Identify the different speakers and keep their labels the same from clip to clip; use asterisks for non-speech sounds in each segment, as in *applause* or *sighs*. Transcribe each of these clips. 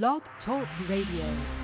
Speaker 1: Blog Talk Radio.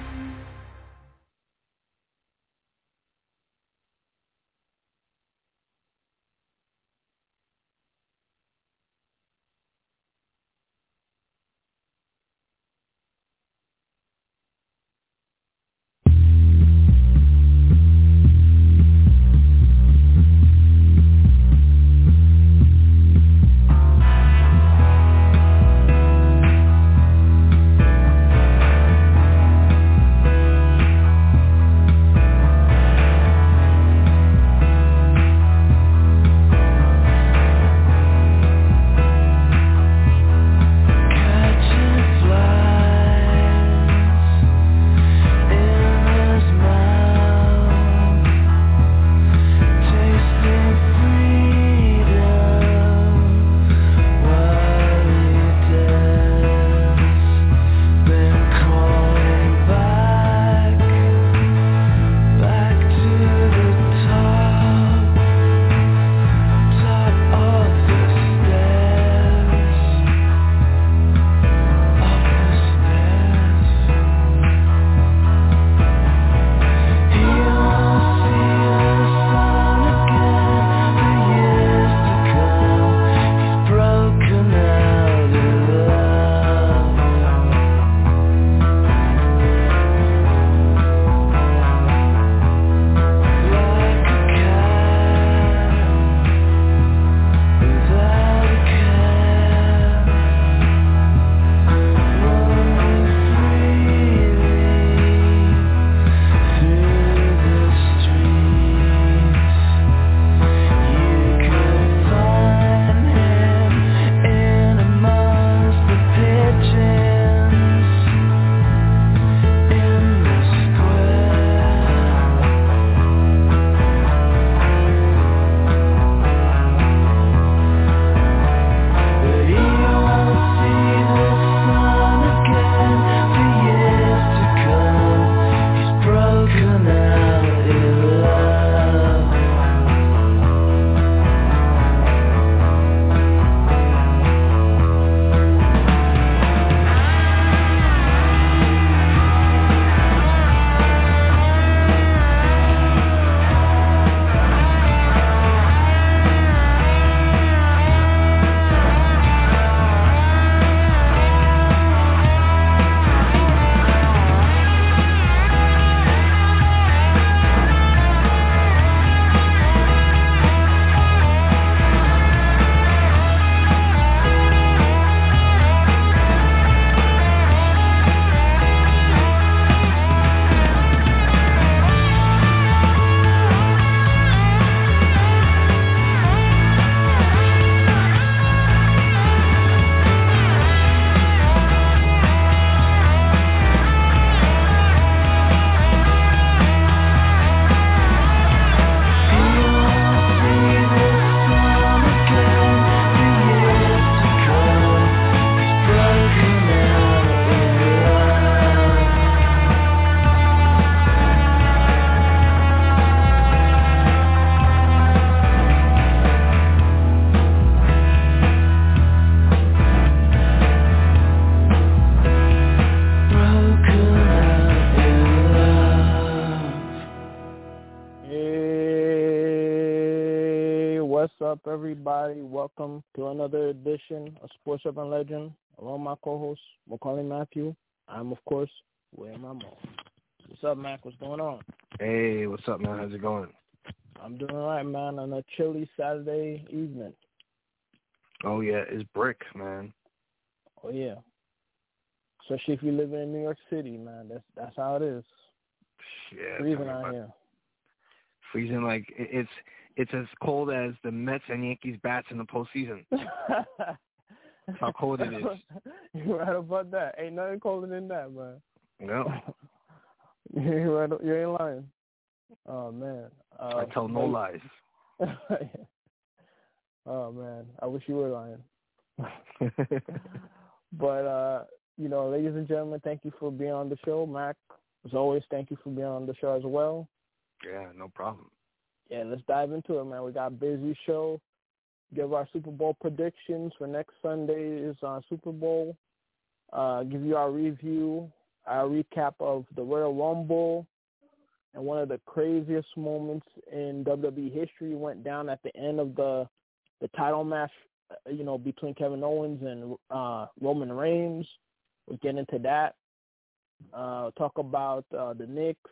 Speaker 2: Everybody? Welcome to another edition of Sports Urban Legend. Along my co-host, Maccorley Mathieu. I'm, of course, William Rameau. What's up, Mac? What's going on?
Speaker 3: Hey, what's up, man? How's it going?
Speaker 2: I'm doing all right, man, on a chilly Saturday evening.
Speaker 3: Oh, yeah, it's brick, man.
Speaker 2: Oh, yeah. Especially if you live in New York City, man. That's that's how it is.
Speaker 3: Yeah,
Speaker 2: Freezing out here.
Speaker 3: Freezing like it's it's as cold as the Mets and Yankees bats in the postseason. *laughs* how cold it is. *laughs*
Speaker 2: You're right about that. Ain't nothing colder than that, man.
Speaker 3: No. *laughs*
Speaker 2: You're right. You ain't lying. Oh man. Uh,
Speaker 3: I tell no lies.
Speaker 2: oh man, I wish you were lying. but uh, you know, ladies and gentlemen, thank you for being on the show. Mac, as always, thank you for being on the show as well.
Speaker 3: Yeah, no problem
Speaker 2: yeah, let's dive into it, man. We got a busy show. Give our Super Bowl predictions for next Sunday is our Super Bowl. uh, give you our review, our recap of the Royal Rumble, and one of the craziest moments in WWE history went down at the end of the the title match, uh, you know, between Kevin Owens and uh, Roman Reigns. We'll get into that. Uh, talk about uh, the Knicks,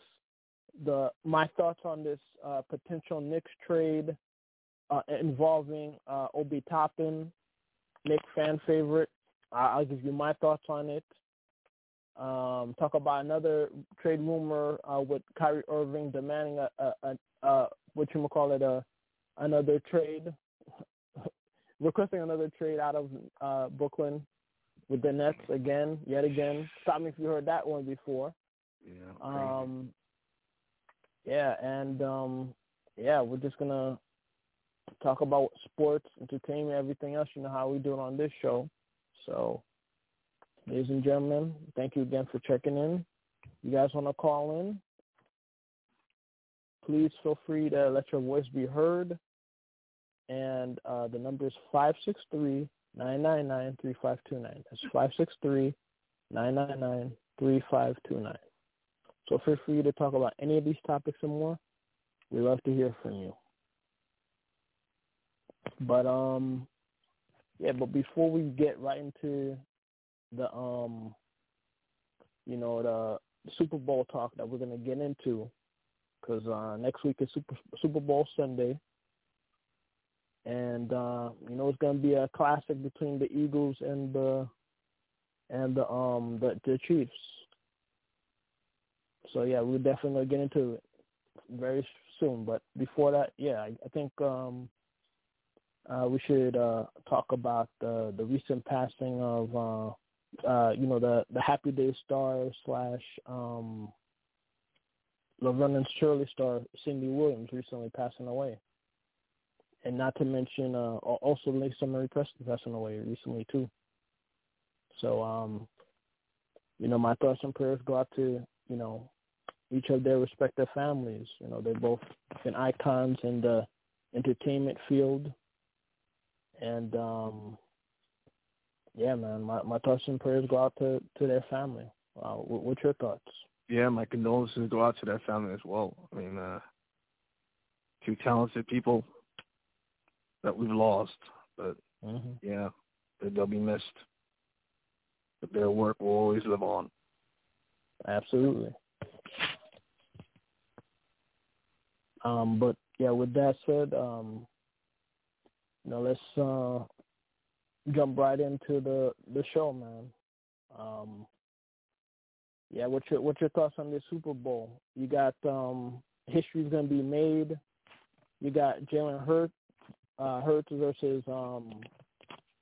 Speaker 2: the my thoughts on this uh, potential Knicks trade uh, involving uh, Obi Toppin, Knick fan favorite. I'll give you my thoughts on it. Um, talk about another trade rumor uh, with Kyrie Irving demanding a, a, a, a what you call it a another trade, *laughs* requesting another trade out of uh, Brooklyn with the Nets again, yet again. Stop me if you heard that one before.
Speaker 3: Yeah.
Speaker 2: Um, yeah, and um, yeah, we're just gonna talk about sports, entertainment, everything else. You know how we do it on this show. So, ladies and gentlemen, thank you again for checking in. You guys want to call in? Please feel free to let your voice be heard. And uh, the number is 563 999 3529. That's 563 999 3529. So feel free to talk about any of these topics and more. We love to hear from you. But um, yeah. But before we get right into the um, you know, the Super Bowl talk that we're gonna get into, because uh, next week is Super Super Bowl Sunday, and uh, you know it's gonna be a classic between the Eagles and the and the um the the Chiefs. So yeah, we're definitely gonna get into it very soon. But before that, yeah, I, I think um uh, we should uh, talk about the the recent passing of uh, uh, you know the the Happy Days star slash um, Laverne and Shirley star Cindy Williams recently passing away, and not to mention uh, also Lisa Marie Presley passing away recently too. So um, you know my thoughts and prayers go out to you know each of their respective families. You know they're both been icons in the entertainment field and um, yeah, man, my my thoughts and prayers go out to to their family. Uh, what, what's your thoughts?
Speaker 3: Yeah, my condolences go out to their family as well. I mean, uh, two talented people that we've lost, but
Speaker 2: mm-hmm.
Speaker 3: yeah, they'll be missed. But their work will always live on.
Speaker 2: Absolutely. Um, but yeah, with that said, um, now let's uh, jump right into the the show, man. Um, yeah, what's your what's your thoughts on this Super Bowl? You got um, history's gonna be made. You got Jalen Hurts, uh, Hurts versus um,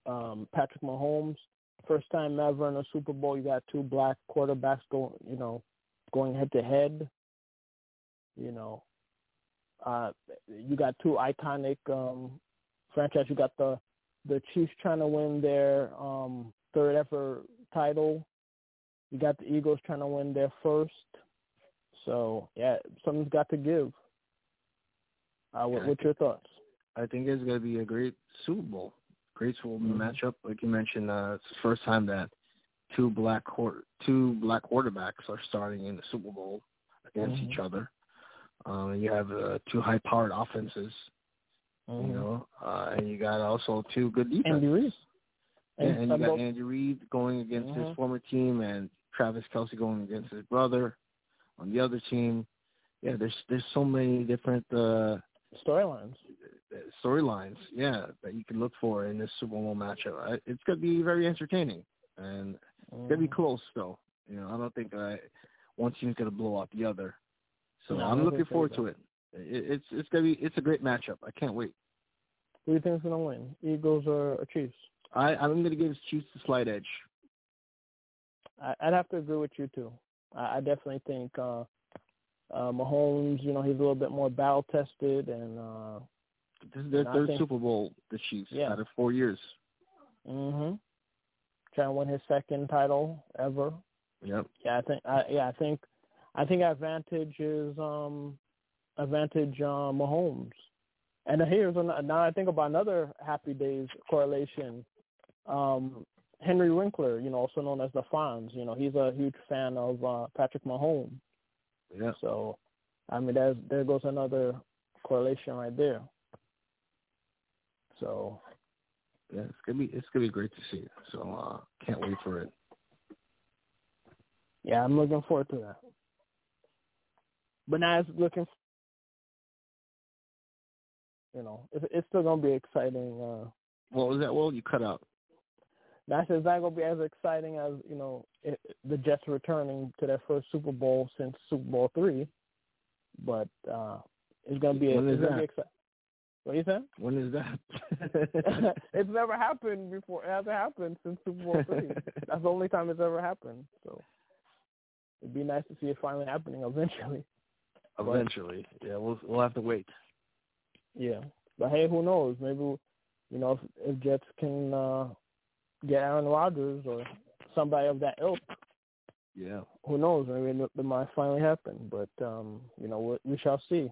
Speaker 2: um, Patrick Mahomes. First time ever in a Super Bowl. You got two black quarterbacks going, you know, going head to head. You know, uh, you got two iconic um, franchise. You got the the Chiefs trying to win their um, third ever title. You got the Eagles trying to win their first. So yeah, something's got to give. Uh, what, what's your thoughts?
Speaker 3: I think it's going to be a great Super Bowl. Great Super Bowl
Speaker 2: mm-hmm.
Speaker 3: matchup, like you mentioned. Uh, it's the first time that two black two black quarterbacks are starting in the Super Bowl against
Speaker 2: mm-hmm.
Speaker 3: each other. Um, you have uh, two high-powered offenses
Speaker 2: Mm-hmm.
Speaker 3: You know, uh, and you got also two good defenses.
Speaker 2: Andy Reid.
Speaker 3: And, and, you got. Andy Reid going against
Speaker 2: mm-hmm.
Speaker 3: his former team, and Travis Kelce going against his brother on the other team. Yeah, there's there's so many different uh,
Speaker 2: storylines.
Speaker 3: Storylines, yeah, that you can look for in this Super Bowl matchup. It's gonna be very entertaining, and
Speaker 2: mm-hmm.
Speaker 3: it's gonna be close though. You know, I don't think uh, one team's gonna blow out the other. So
Speaker 2: no,
Speaker 3: I'm looking forward to it it's it's gonna be it's a great matchup. I can't wait.
Speaker 2: Who do you think is gonna win, Eagles or, Chiefs?
Speaker 3: I I'm gonna give Chiefs the slight edge.
Speaker 2: I, I'd have to agree with you too. I, I definitely think uh, uh, Mahomes. You know, he's a little bit more battle tested, and uh,
Speaker 3: this is their third
Speaker 2: think,
Speaker 3: Super Bowl. The Chiefs
Speaker 2: yeah.
Speaker 3: out of four years.
Speaker 2: Mhm. Trying to win his second title ever.
Speaker 3: Yep.
Speaker 2: Yeah, I think. I, yeah, I think. I think advantage is um advantage uh, Mahomes. And here's an, now I think about another Happy Days correlation. Um, Henry Winkler, you know, also known as the Fonz. You know, he's a huge fan of uh, Patrick Mahomes.
Speaker 3: Yeah.
Speaker 2: So, I mean, there's there goes another correlation right there. So,
Speaker 3: yeah, it's gonna be it's gonna be great to see. So, uh, can't wait for it.
Speaker 2: Yeah, I'm looking forward to that. But now it's looking, you know, it's, it's still gonna be exciting. Uh,
Speaker 3: what was that? Well, you cut out.
Speaker 2: That's it's not gonna be as exciting as you know it, the Jets returning to their first Super Bowl since Super Bowl three, but uh it's gonna be
Speaker 3: when
Speaker 2: it's
Speaker 3: is
Speaker 2: gonna
Speaker 3: that?
Speaker 2: be exciting. What you saying?
Speaker 3: When is that? *laughs*
Speaker 2: it's never happened before. It hasn't happened since Super Bowl three. That's the only time it's ever happened. So it'd be nice to see it finally happening eventually.
Speaker 3: Eventually, yeah, we'll we'll have to wait.
Speaker 2: Yeah, but hey, who knows? Maybe you know if, if Jets can uh get Aaron Rodgers or somebody of that ilk.
Speaker 3: Yeah.
Speaker 2: Who knows? Maybe it, it might finally happen, but um, you know we, we shall see.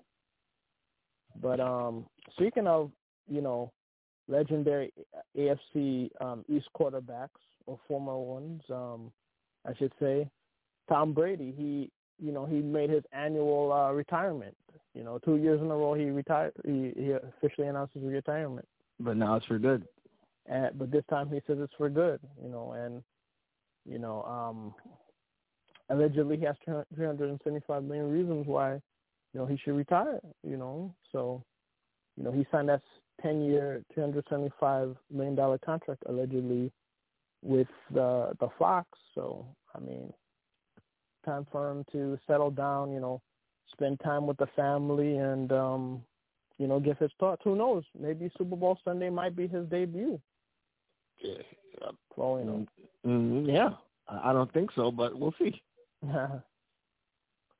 Speaker 2: But um, speaking of you know legendary AFC um, East quarterbacks or former ones, um, I should say, Tom Brady. He you know he made his annual uh, retirement. You know, two years in a row he retired. He, he officially announced his retirement.
Speaker 3: But now it's for good.
Speaker 2: And, but this time he says it's for good. You know, and you know, um, allegedly he has 375 million reasons why you know he should retire. You know, so you know he signed that 10 year, 375 million dollar contract allegedly with the the Fox. So I mean, time for him to settle down. You know, spend time with the family and um, you know give his thoughts. Who knows? Maybe Super Bowl Sunday might be his debut.
Speaker 3: Yeah.
Speaker 2: Well, you know.
Speaker 3: Mm, yeah. I don't think so, but we'll see. *laughs*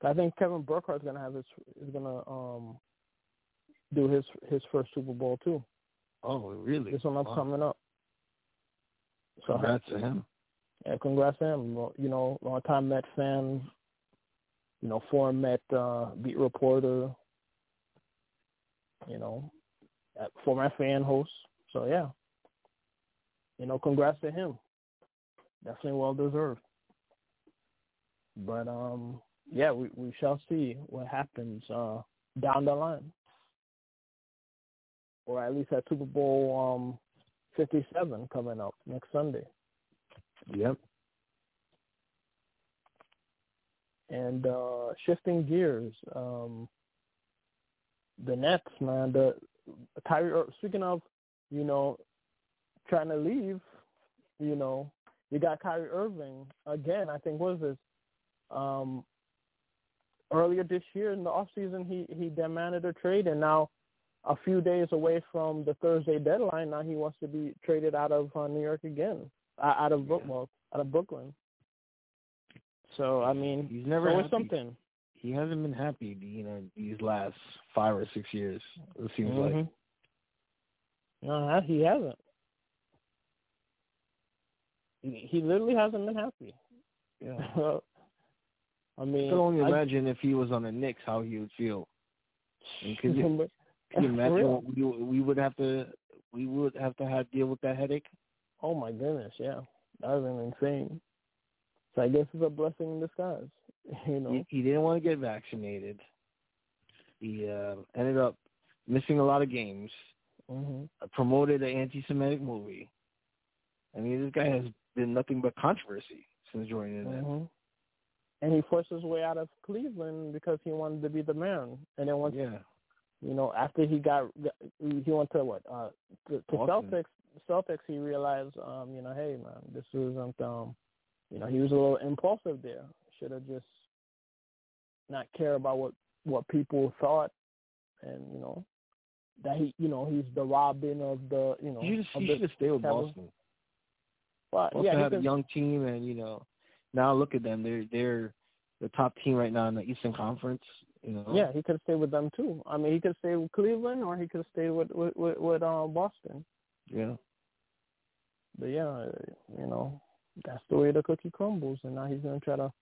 Speaker 2: I think Kevin Burkhardt's gonna have his is gonna um do his his first Super Bowl too.
Speaker 3: Oh, really?
Speaker 2: This one
Speaker 3: wow.
Speaker 2: coming up. So
Speaker 3: congrats to him.
Speaker 2: Yeah, congrats to him. You know, long time Met fan. You know, former Met uh, beat reporter. You know, former fan host. So yeah. You know, congrats to him. Definitely well deserved. But um, yeah, we we shall see what happens uh, down the line, or at least at Super Bowl um, fifty seven coming up next Sunday.
Speaker 3: Yep.
Speaker 2: And uh, shifting gears, um, the Nets, man. The Kyrie. Speaking of, you know, trying to leave, you know, you got Kyrie Irving again. I think what is this? Um, earlier this year in the off season, he he demanded a trade, and now a few days away from the Thursday deadline, now he wants to be traded out of uh, New York again, uh, out of Brooklyn, out of Brooklyn. So I mean,
Speaker 3: he's never happy.
Speaker 2: something.
Speaker 3: He hasn't been happy, you know, these last five or six years. It seems
Speaker 2: mm-hmm.
Speaker 3: like.
Speaker 2: No, he hasn't. He, literally hasn't been happy.
Speaker 3: Yeah. *laughs*
Speaker 2: I mean,
Speaker 3: I can only
Speaker 2: I,
Speaker 3: imagine if he was on the Knicks, how he would feel. And could you, *laughs* you imagine
Speaker 2: real.
Speaker 3: what we, we would have to we would have to have deal with that headache?
Speaker 2: Oh my goodness, yeah, that would have been insane. So I guess it's a blessing in disguise, *laughs* you know.
Speaker 3: He, he didn't want to get vaccinated. He uh, ended up missing a lot of games.
Speaker 2: hmm
Speaker 3: Promoted an anti-Semitic movie. I mean, this guy has been nothing but controversy since joining them.
Speaker 2: hmm And he forced his way out of Cleveland because he wanted to be the man. And then once,
Speaker 3: Yeah.
Speaker 2: you know, after he got, he went to what, uh, to, to
Speaker 3: Boston.
Speaker 2: Celtics. Celtics, he realized, um, you know, hey man, this isn't, um, you know, he was a little impulsive there. Should have just not care about what what people thought, and you know, that he, you know, he's the Robin of the, you know,
Speaker 3: He should,
Speaker 2: of
Speaker 3: he
Speaker 2: the
Speaker 3: should have stayed with Boston.
Speaker 2: But
Speaker 3: Boston
Speaker 2: yeah,
Speaker 3: had a young team, and you know, now look at them. They're they're the top team right now in the Eastern Conference. You know.
Speaker 2: Yeah, he could stay with them too. I mean, he could stay with Cleveland or he could stay with with with, with uh, Boston.
Speaker 3: Yeah.
Speaker 2: But yeah, you know, that's the way the cookie crumbles, and now he's gonna try to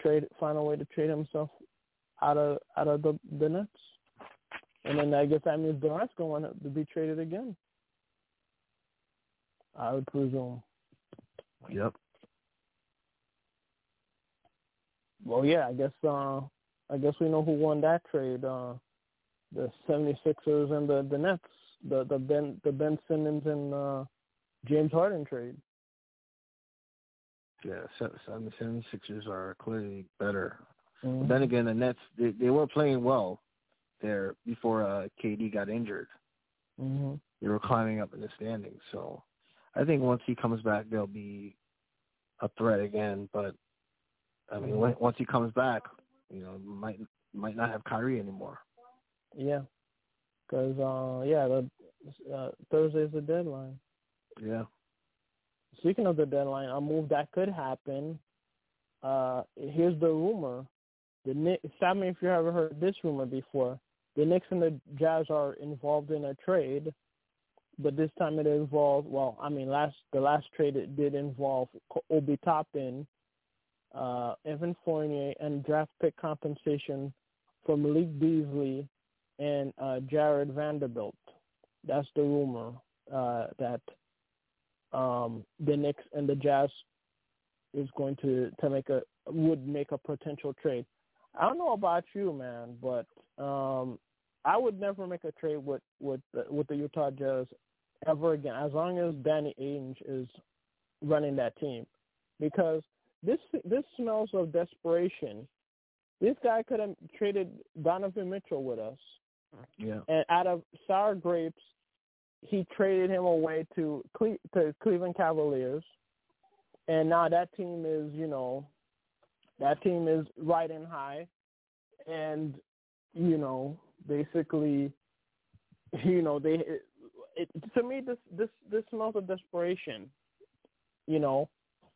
Speaker 2: trade, find a way to trade himself out of out of the the Nets. And then I guess that means Durant's going to be traded again. I would presume.
Speaker 3: Yep.
Speaker 2: Well, yeah, I guess uh, I guess we know who won that trade. Uh, the 76ers and the the Nets, the the Ben the Ben Simmons and uh, James Harden trade.
Speaker 3: Yeah, seven, seven Sixers are clearly better.
Speaker 2: Mm-hmm.
Speaker 3: But then again, the Nets they, they were playing well there before uh, KD got injured.
Speaker 2: Mm-hmm.
Speaker 3: They were climbing up in the standings, so I think once he comes back, they'll be a threat again. But I mean, when, once he comes back, you know, might might not have Kyrie anymore.
Speaker 2: Yeah, because uh, yeah, the uh, Thursday's the deadline.
Speaker 3: Yeah.
Speaker 2: Speaking of the deadline, a move that could happen. Uh, here's the rumor: the Knicks. Tell me if you ever heard this rumor before. The Knicks and the Jazz are involved in a trade, but this time it involved. Well, I mean, last the last trade it did involve Obi Toppin, uh, Evan Fournier, and draft pick compensation from Malik Beasley and uh, Jarred Vanderbilt. That's the rumor uh, that um, the Knicks and the Jazz is going to to make a would make a potential trade. I don't know about you, man, but um, I would never make a trade with with the, with the Utah Jazz ever again, as long as Danny Ainge is running that team, because this this smells of desperation. This guy could have traded Donovan Mitchell with us,
Speaker 3: yeah,
Speaker 2: and out of sour grapes, he traded him away to Cle- to Cleveland Cavaliers, and now that team is you know, that team is riding high, and you know basically, *laughs* you know they it, it, to me this this this smells of desperation. You know,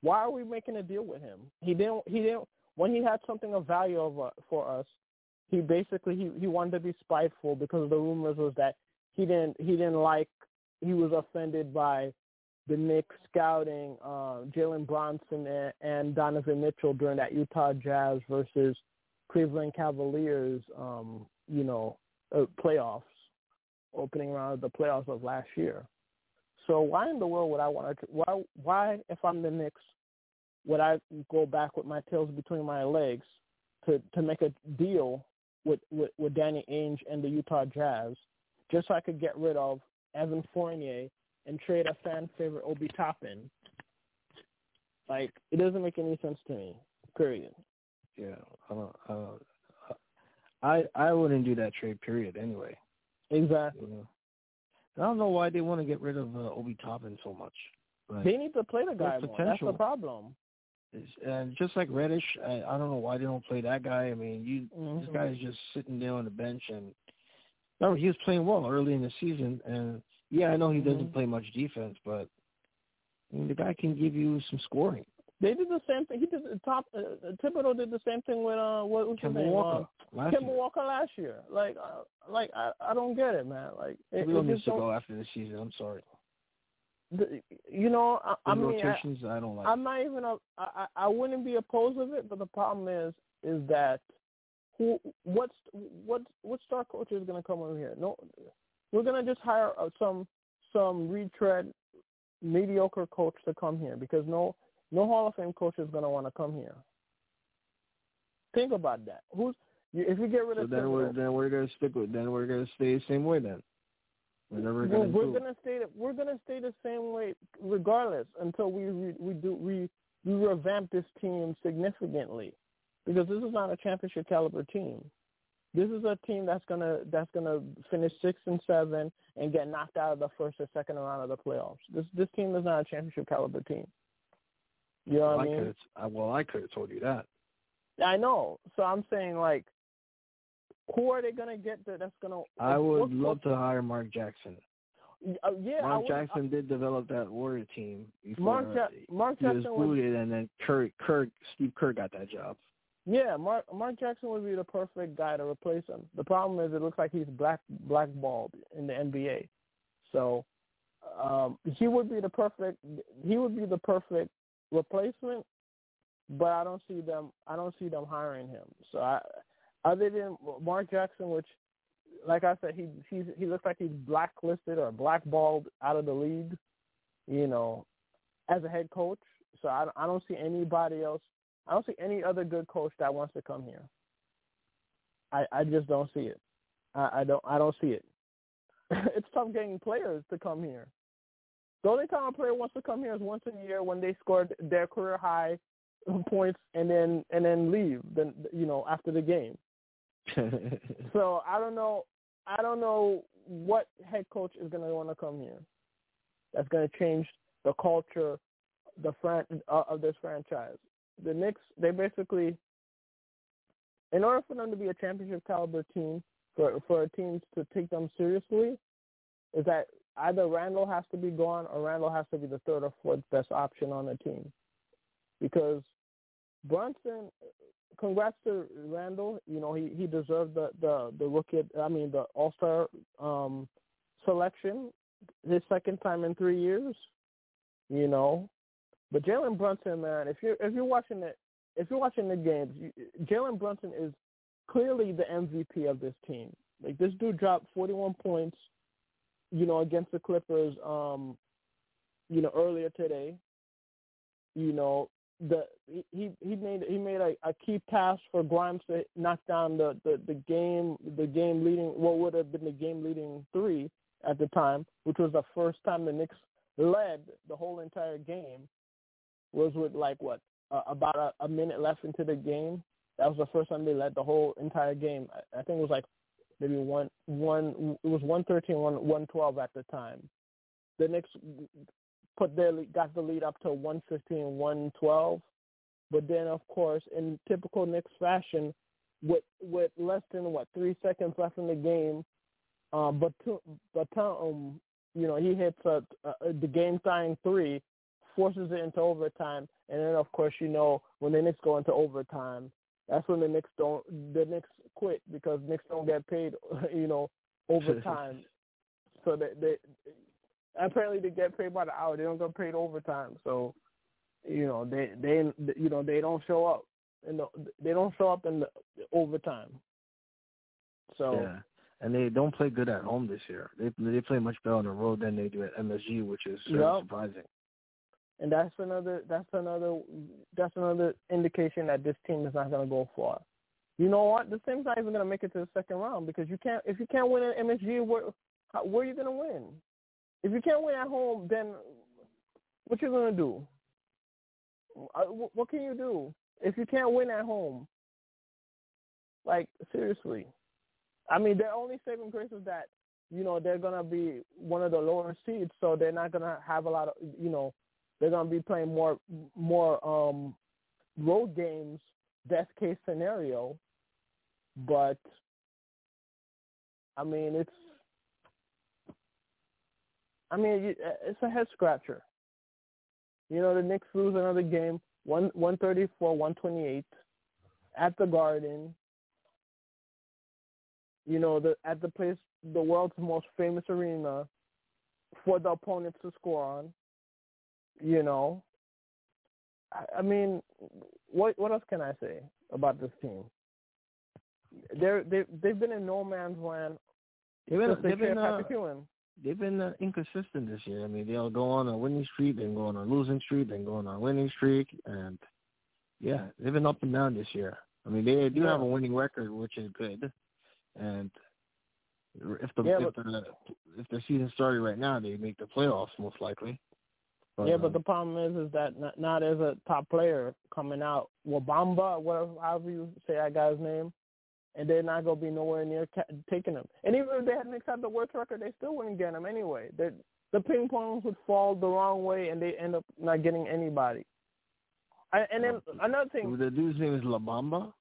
Speaker 2: why are we making a deal with him? He didn't he didn't when he had something of value uh, for us. He basically he he wanted to be spiteful because the rumors was that he didn't he didn't like he was offended by the Knicks scouting uh, Jalen Brunson and, and Donovan Mitchell during that Utah Jazz versus Cleveland Cavaliers, um, you know, uh, playoffs, opening round of the playoffs of last year. So why in the world would I want to? Why? Why, if I'm the Knicks, would I go back with my tails between my legs to to make a deal with with, with Danny Ainge and the Utah Jazz, just so I could get rid of Evan Fournier and trade a fan favorite Obi Toppin? Like it doesn't make any sense to me. Period.
Speaker 3: Yeah, I don't. I don't I I wouldn't do that trade. Period. Anyway.
Speaker 2: Exactly.
Speaker 3: You know? I don't know why they want to get rid of uh, Obi Toppin so much. Like,
Speaker 2: they need to play the guy more. That's the problem.
Speaker 3: It's, and just like Reddish, I, I don't know why they don't play that guy. I mean, you
Speaker 2: Mhm.
Speaker 3: this guy is just sitting there on the bench, and remember he was playing well early in the season. And yeah, I know he doesn't
Speaker 2: Mhm.
Speaker 3: play much defense, but I mean, the guy can give you some scoring.
Speaker 2: They did the same thing. He did the top. Uh, Thibodeau did the same thing with uh, what was his
Speaker 3: Kemba
Speaker 2: name?
Speaker 3: Walker
Speaker 2: Uh,
Speaker 3: last
Speaker 2: Kemba
Speaker 3: year.
Speaker 2: Walker last year. Like, uh, like I, I don't get it, man. Like, it,
Speaker 3: We don't need to go after the season. I'm sorry.
Speaker 2: The, you know, I, I
Speaker 3: The
Speaker 2: mean, I,
Speaker 3: rotations, I, don't like.
Speaker 2: I'm not even a. I, I I wouldn't be opposed of it, but the problem is, is that who, what's what what star coach is going to come over here? No, we're going to just hire uh, some some retread mediocre coach to come here because no no Hall of Fame coach is going to want to come here. Think about that. Who's you- if we get rid
Speaker 3: so
Speaker 2: of
Speaker 3: then we're then we're gonna stick with then we're gonna stay the same way then. We're never
Speaker 2: we're,
Speaker 3: gonna
Speaker 2: we're gonna stay we're gonna stay the same way regardless until we we, we do we we revamp this team significantly because this is not a championship caliber team. This is a team that's gonna that's gonna finish six and seven and get knocked out of the first or second round of the playoffs. This this team is not a championship caliber team. You know
Speaker 3: well,
Speaker 2: what I
Speaker 3: I
Speaker 2: mean?
Speaker 3: could have. Well, I could have told you that.
Speaker 2: I know. So I'm saying like, who are they gonna get that that's gonna?
Speaker 3: I would
Speaker 2: what-
Speaker 3: love to hire Mark Jackson.
Speaker 2: Uh, yeah, I
Speaker 3: Mark
Speaker 2: would-
Speaker 3: Jackson did develop that Warrior team before
Speaker 2: Mark ja- Mark
Speaker 3: he was
Speaker 2: Jackson was
Speaker 3: booted, and then Kirk, Kirk, Steve Kerr got that job.
Speaker 2: Yeah, Mark Mark Jackson would be the perfect guy to replace him. The problem is it looks like he's black blackballed in the NBA. So um he would be the perfect he would be the perfect replacement, but I don't see them I don't see them hiring him. So I other than Mark Jackson which like I said he he's he looks like he's blacklisted or blackballed out of the league, you know, as a head coach. So I, I don't see anybody else. I don't see any other good coach that wants to come here. I I just don't see it. I, I don't I don't see it. *laughs* it's tough getting players to come here. The only time a player wants to come here is once a year when they scored their career high *laughs* points and then and then leave. Then you know after the game. *laughs* so I don't know. I don't know what head coach is going to want to come here. That's going to change the culture, the fran- uh, of this franchise. The Knicks, they basically, in order for them to be a championship caliber team, for for teams to take them seriously, is that either Randle has to be gone or Randle has to be the third or fourth best option on the team, because Brunson congrats to Randle. You know, he he deserved the the the rookie. I mean, the All Star um, selection. His second time in three years. You know, but Jalen Brunson, man, if you're if you're watching it, if you're watching the games, Jalen Brunson is clearly the MVP of this team. Like this dude dropped 41 points, you know, against the Clippers, um, you know, earlier today. You know, the he he made he made a, a key pass for Grimes to knock down the, the, the game the game leading what would have been the game leading three at the time, which was the first time the Knicks led the whole entire game. Was with like what uh, about a, a minute left into the game. That was the first time they led the whole entire game. I, I think it was like maybe one one it was one thirteen one one twelve at the time. The Knicks put their got the lead up to 115, 112. But then, of course, in typical Knicks fashion, with with less than what three seconds left in the game, uh, but but um, you know, he hits a, a, the game tying three, forces it into overtime, and then of course, you know, when the Knicks go into overtime, that's when the Knicks don't the Knicks quit because Knicks don't get paid, *laughs* you know, overtime. *laughs* so they, they apparently they get paid by the hour. They don't get paid overtime. So, you know, they they you know they don't show up in the they don't show up in the overtime. So
Speaker 3: yeah, and they don't play good at home this year. They they play much better on the road than they do at MSG, which is uh, yep. surprising.
Speaker 2: And that's another that's another that's another indication that this team is not going to go far. You know what? This team's not even going to make it to the second round because you can't if you can't win at MSG, where where are you going to win? If you can't win at home, then what you gonna do? Uh, what can you do if you can't win at home? Like seriously, I mean, their only saving grace is that you know they're gonna be one of the lower seeds, so they're not gonna have a lot of you know they're gonna be playing more more um road games. Best case scenario, but I mean it's I mean, it's a head scratcher. You know, the Knicks lose another game, one one thirty four, one twenty eight, at the Garden. You know, the at the place, the world's most famous arena, for the opponents to score on. You know, I, mean, what what else can I say about this team? They're they they've been in no man's land.
Speaker 3: They've been, they've been, uh, they've been uh, inconsistent this year. I mean, they'll go on a winning streak, then go on a losing streak, then go on a winning streak, and yeah, they've been up and down this year. I mean, they do yeah. have a winning record, which is good, and if the yeah, if but, the if the season started right now, they make the playoffs most likely.
Speaker 2: Yeah, but the problem is, is that not, not as a top player coming out, Wabamba, whatever, however you say that guy's name, and they're not going to be nowhere near ca- taking him. And even if they had Knicks had the worst record, they still wouldn't get him anyway. They're, the ping pongs would fall the wrong way, and they end up not getting anybody. I, and then another thing,
Speaker 3: the dude's name is La Bamba,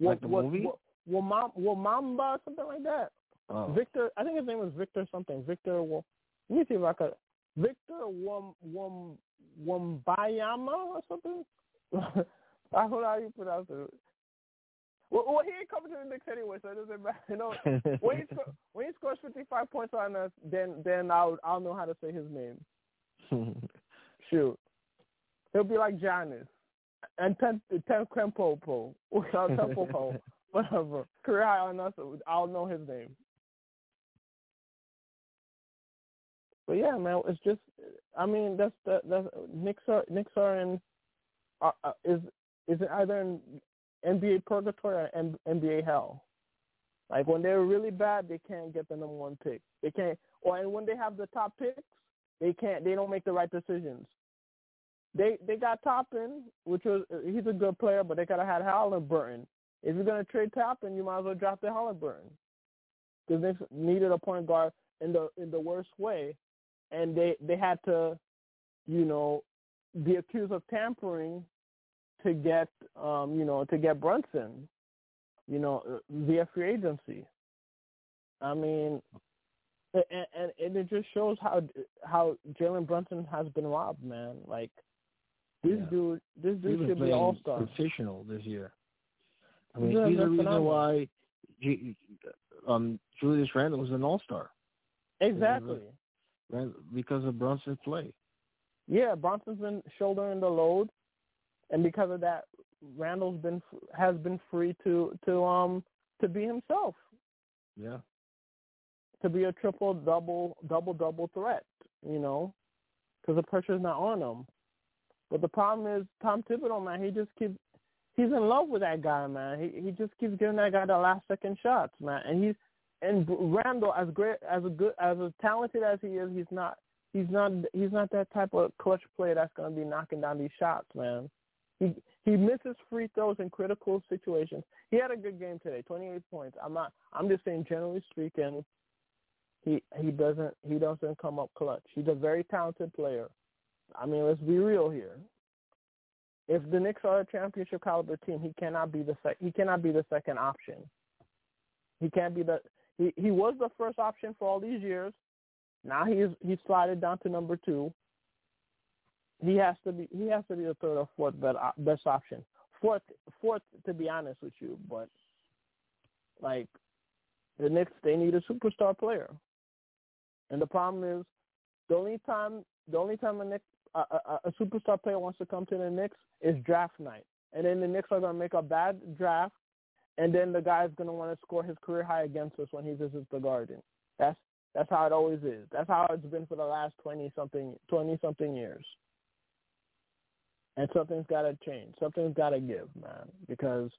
Speaker 3: like the
Speaker 2: what,
Speaker 3: movie.
Speaker 2: What, Wamamba, something like that.
Speaker 3: Oh.
Speaker 2: Victor, I think his name was Victor something. Victor, well, let me see if I could. Victor Wam Wam Wambayama or something. *laughs* I don't know how you pronounce it. Well, well, he ain't coming to the Knicks anyway, so it doesn't matter. *laughs* You know, when he sco- *laughs* when he scores fifty five points on us, then then I'll I'll know how to say his name. Shoot, he'll be like Giannis and ten ten Krempopo or Tempopo, whatever. Career high on us, I'll know his name. But yeah, man, it's just I mean that's the that's are Knicks are in uh, uh, is is it either in NBA purgatory or NBA hell. Like when they're really bad, they can't get the number one pick. They can't, or and when they have the top picks, they can't. They don't make the right decisions. They they got Toppin, which was he's a good player, but they could have had Halliburton. If you're gonna trade Toppin, you might as well drop the Halliburton because they needed a point guard in the in the worst way, and they they had to, you know, be accused of tampering to get um, you know to get Brunson, you know, uh, via free agency. I mean, and, and, and it just shows how how Jalen Brunson has been robbed, man. Like this yeah. dude, this dude should be all star.
Speaker 3: Professional this year. I mean, yeah, he's the reason why um, Julius Randle was an all star.
Speaker 2: Exactly.
Speaker 3: Because of Brunson's play.
Speaker 2: Yeah, Brunson's been shouldering the load and because of that, Randle's been has been free to to um to be himself.
Speaker 3: Yeah.
Speaker 2: To be a triple double double double threat, you know, because the pressure's not on him. But the problem is Tom Thibodeau, man. He just keeps he's in love with that guy, man. He he just keeps giving that guy the last second shots, man. And he's and Randle, as great as a good as as talented as he is, he's not he's not he's not that type of clutch player that's going to be knocking down these shots, man. He he misses free throws in critical situations. He had a good game today, 28 points. I'm not. I'm just saying, generally speaking, he he doesn't he doesn't come up clutch. He's a very talented player. I mean, let's be real here. If the Knicks are a championship caliber team, he cannot be the sec- he cannot be the second option. He can't be the he he was the first option for all these years. Now he's he's slided down to number two he has to be he has to be the third or fourth best uh, best option. Fourth fourth to be honest with you, but like the Knicks they need a superstar player. And the problem is the only time the only time a Knicks a, a, a superstar player wants to come to the Knicks is draft night. And then the Knicks are gonna make a bad draft and then the guy's gonna want to score his career high against us when he visits the garden. That's that's how it always is. That's how it's been for the last twenty something twenty something years and something's got to change. Something's got to give, man, because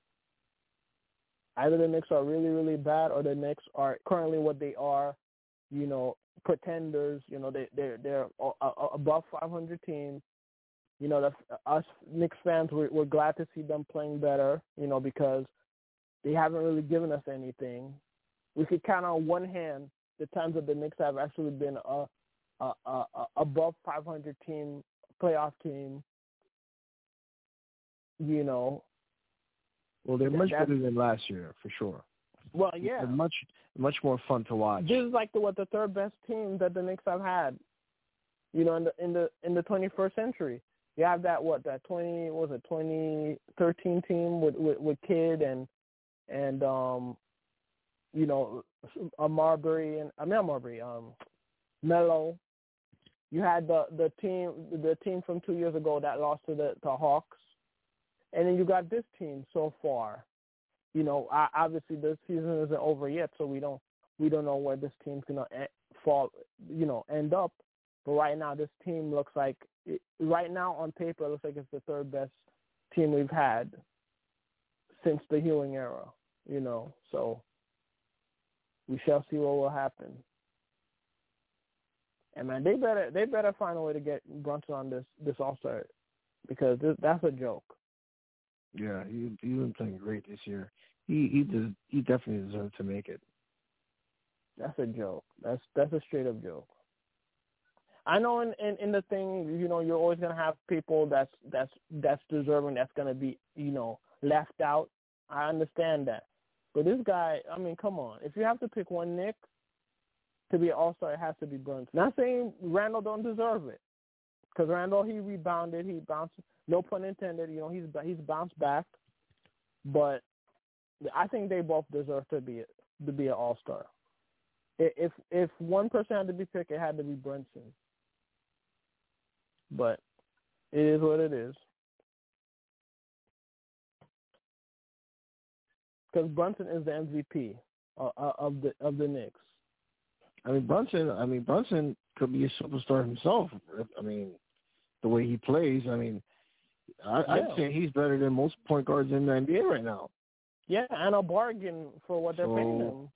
Speaker 2: either the Knicks are really, really bad, or the Knicks are currently what they are, you know, pretenders. You know, they they're they're above 500 teams. You know, the, us Knicks fans, we're, we're glad to see them playing better. You know, because they haven't really given us anything. We could count on one hand the times that the Knicks have actually been a, a, a, a above 500 team playoff team you know.
Speaker 3: Well, they're much better than last year for sure.
Speaker 2: Well, yeah,
Speaker 3: they're much much more fun to watch.
Speaker 2: This is like the what the third best team that the Knicks have had. You know, in the in the in the 21st century, you have that what that 20 was it 2013 team with with, with Kidd and and um, you know, a Marbury and I mean Marbury, um, Melo. You had the the team the team from two years ago that lost to the to Hawks. And then you got this team so far. You know, obviously the season isn't over yet, so we don't we don't know where this team's gonna fall. You know, end up. But right now, this team looks like right now on paper, it looks like it's the third best team we've had since the Ewing era. You know, so we shall see what will happen. And man, they better they better find a way to get Brunson on this this All Star because this, that's a joke.
Speaker 3: Yeah, he he been playing great this year. He he does he definitely deserves to make it.
Speaker 2: That's a joke. That's that's a straight up joke. I know in, in in the thing, you know, you're always gonna have people that's that's that's deserving that's gonna be, you know, left out. I understand that. But this guy, I mean, come on. If you have to pick one Knick to be an all star, it has to be Brunson. Not saying Randle don't deserve it, because Randle, he rebounded, he bounced no pun intended. You know, he's he's bounced back, but I think they both deserve to be to be an All Star. If if one person had to be picked, it had to be Brunson. But it is what it is. Because Brunson is the MVP uh, uh, of the of the Knicks.
Speaker 3: I mean Brunson. I mean Brunson could be a superstar himself. I mean the way he plays. I mean I,
Speaker 2: Yeah.
Speaker 3: I'd say he's better than most point guards in the NBA right now.
Speaker 2: Yeah, and a bargain for what they're paying him.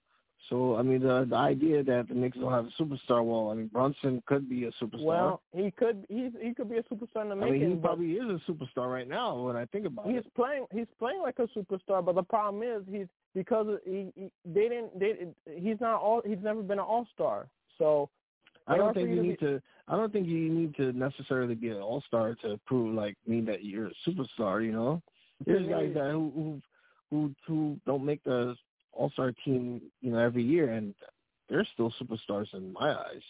Speaker 3: So I mean, the the idea that the Knicks don't have a superstar, well, I mean, Brunson could be a superstar.
Speaker 2: Well, he could he's he could be a superstar in the making.
Speaker 3: I mean, he probably is a superstar right now when I think about
Speaker 2: he's
Speaker 3: it.
Speaker 2: playing he's playing like a superstar, but the problem is he's because he, he they didn't they he's not all he's never been an all star. So
Speaker 3: I don't think
Speaker 2: you
Speaker 3: need to. I don't think you need to necessarily be an all star to prove like mean that you're a superstar. You know, there's guys that who who who, who don't make the all star team, you know, every year, and they're still superstars in my eyes.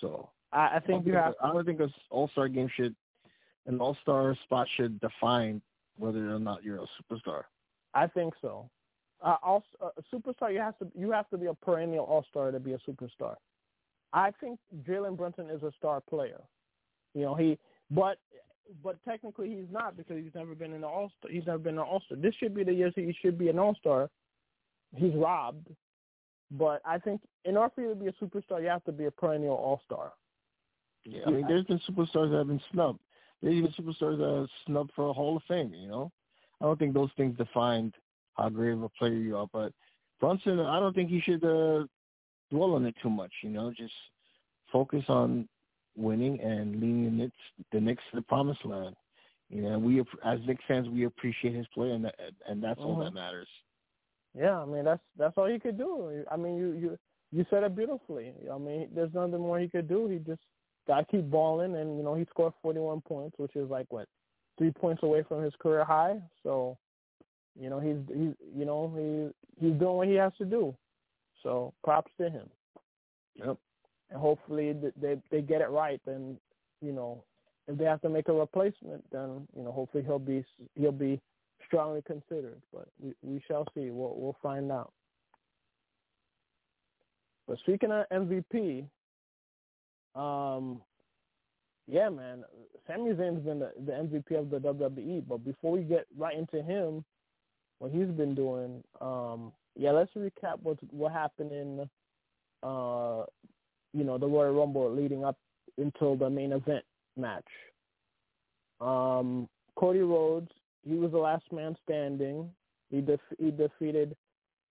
Speaker 3: So
Speaker 2: I, I think you have
Speaker 3: I don't think an all star game should an all star spot should define whether or not you're a superstar.
Speaker 2: I think so. Uh, also, a superstar you have to you have to be a perennial all star to be a superstar. I think Jalen Brunson is a star player. You know he, but but technically he's not because he's never been in the all star. He's never been an all star. This should be the year he should be an all star. He's robbed, but I think in order for you to be a superstar, you have to be a perennial all star.
Speaker 3: Yeah, I mean, there's been superstars that have been snubbed. There's even superstars that are snubbed for a Hall of Fame. You know, I don't think those things defined how great of a player you are. But Brunson, I don't think he should uh, dwell on it too much. You know, just focus on winning and leading the Knicks, the Knicks to the promised land. You know, we as Knicks fans, we appreciate his play, and that, and that's all that
Speaker 2: Mhm.
Speaker 3: matters.
Speaker 2: Yeah, I mean that's that's all he could do. I mean you you you said it beautifully. I mean there's nothing more he could do. He just got to keep balling, and you know he scored 41 points, which is like what three points away from his career high. So you know he's he's you know he he's doing what he has to do. So props to him,
Speaker 3: Yep.
Speaker 2: and hopefully th- they they get it right. Then you know if they have to make a replacement, then you know hopefully he'll be he'll be strongly considered, but we, we shall see. We'll we'll find out. But speaking of MVP, um, yeah, man, Sami Zayn's been the, the MVP of the WWE. But before we get right into him, what he's been doing, um, yeah, let's recap what what happened in, uh, you know, the Royal Rumble leading up until the main event match. Um, Cody Rhodes he was the last man standing. He def- he defeated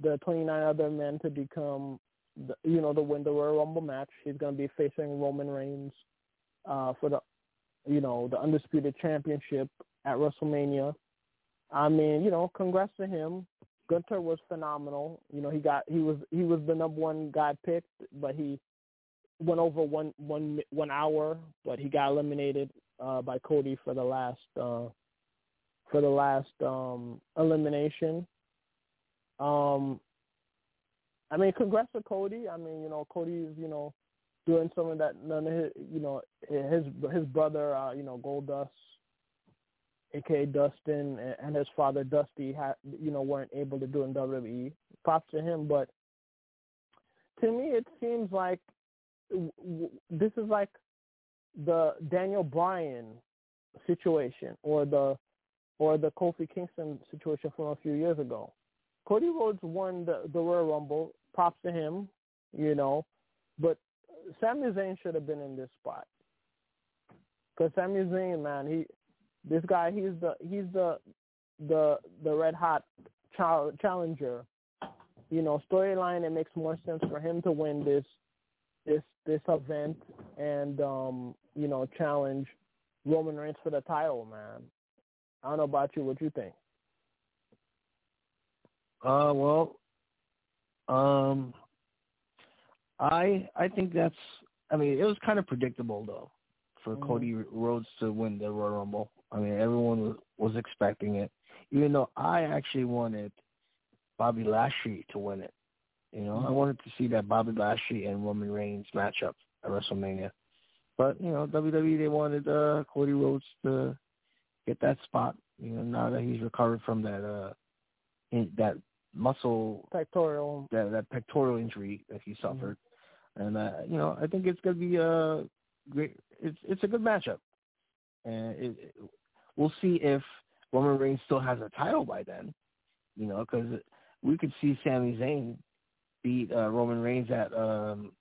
Speaker 2: the 29 other men to become, the, you know, the win the Royal Rumble match. He's going to be facing Roman Reigns uh, for the, you know, the undisputed championship at WrestleMania. I mean, you know, congrats to him. Gunther was phenomenal. You know, he got he was he was the number one guy picked, but he went over one one one hour, but he got eliminated uh, by Cody for the last. Uh, for the last um elimination. Um I mean congrats to Cody. I mean, you know, Cody's, you know, doing some of that none of his you know, his his brother, uh, you know, Goldust, aka Dustin and, his father Dusty had you know, weren't able to do in WWE. Props to him, but to me it seems like this is like the Daniel Bryan situation or the or the Kofi Kingston situation from a few years ago. Cody Rhodes won the, the Royal Rumble. Props to him, you know. But Sami Zayn should have been in this spot. Because Sami Zayn, man, he, this guy, he's the he's the the the red hot chal- challenger. You know, storyline. It makes more sense for him to win this this this event and um you know challenge Roman Reigns for the title, man. I don't know about you. What you think?
Speaker 3: Uh, well, um, I I think that's. I mean, it was kind of predictable though for
Speaker 2: Mhm.
Speaker 3: Cody Rhodes to win the Royal Rumble. I mean, everyone was, was expecting it, even though I actually wanted Bobby Lashley to win it. You know, I
Speaker 2: Mhm.
Speaker 3: wanted to see that Bobby Lashley and Roman Reigns matchup at WrestleMania. But you know, WWE they wanted uh, Cody Rhodes to get that spot. You know, now that he's recovered from that uh, in, that muscle
Speaker 2: Pectoral.
Speaker 3: that that pectoral injury that he suffered, and uh, you know I think it's gonna be a great. It's it's a good matchup, and it, it, we'll see if Roman Reigns still has a title by then. You know, because we could see Sami Zayn beat uh, Roman Reigns at um,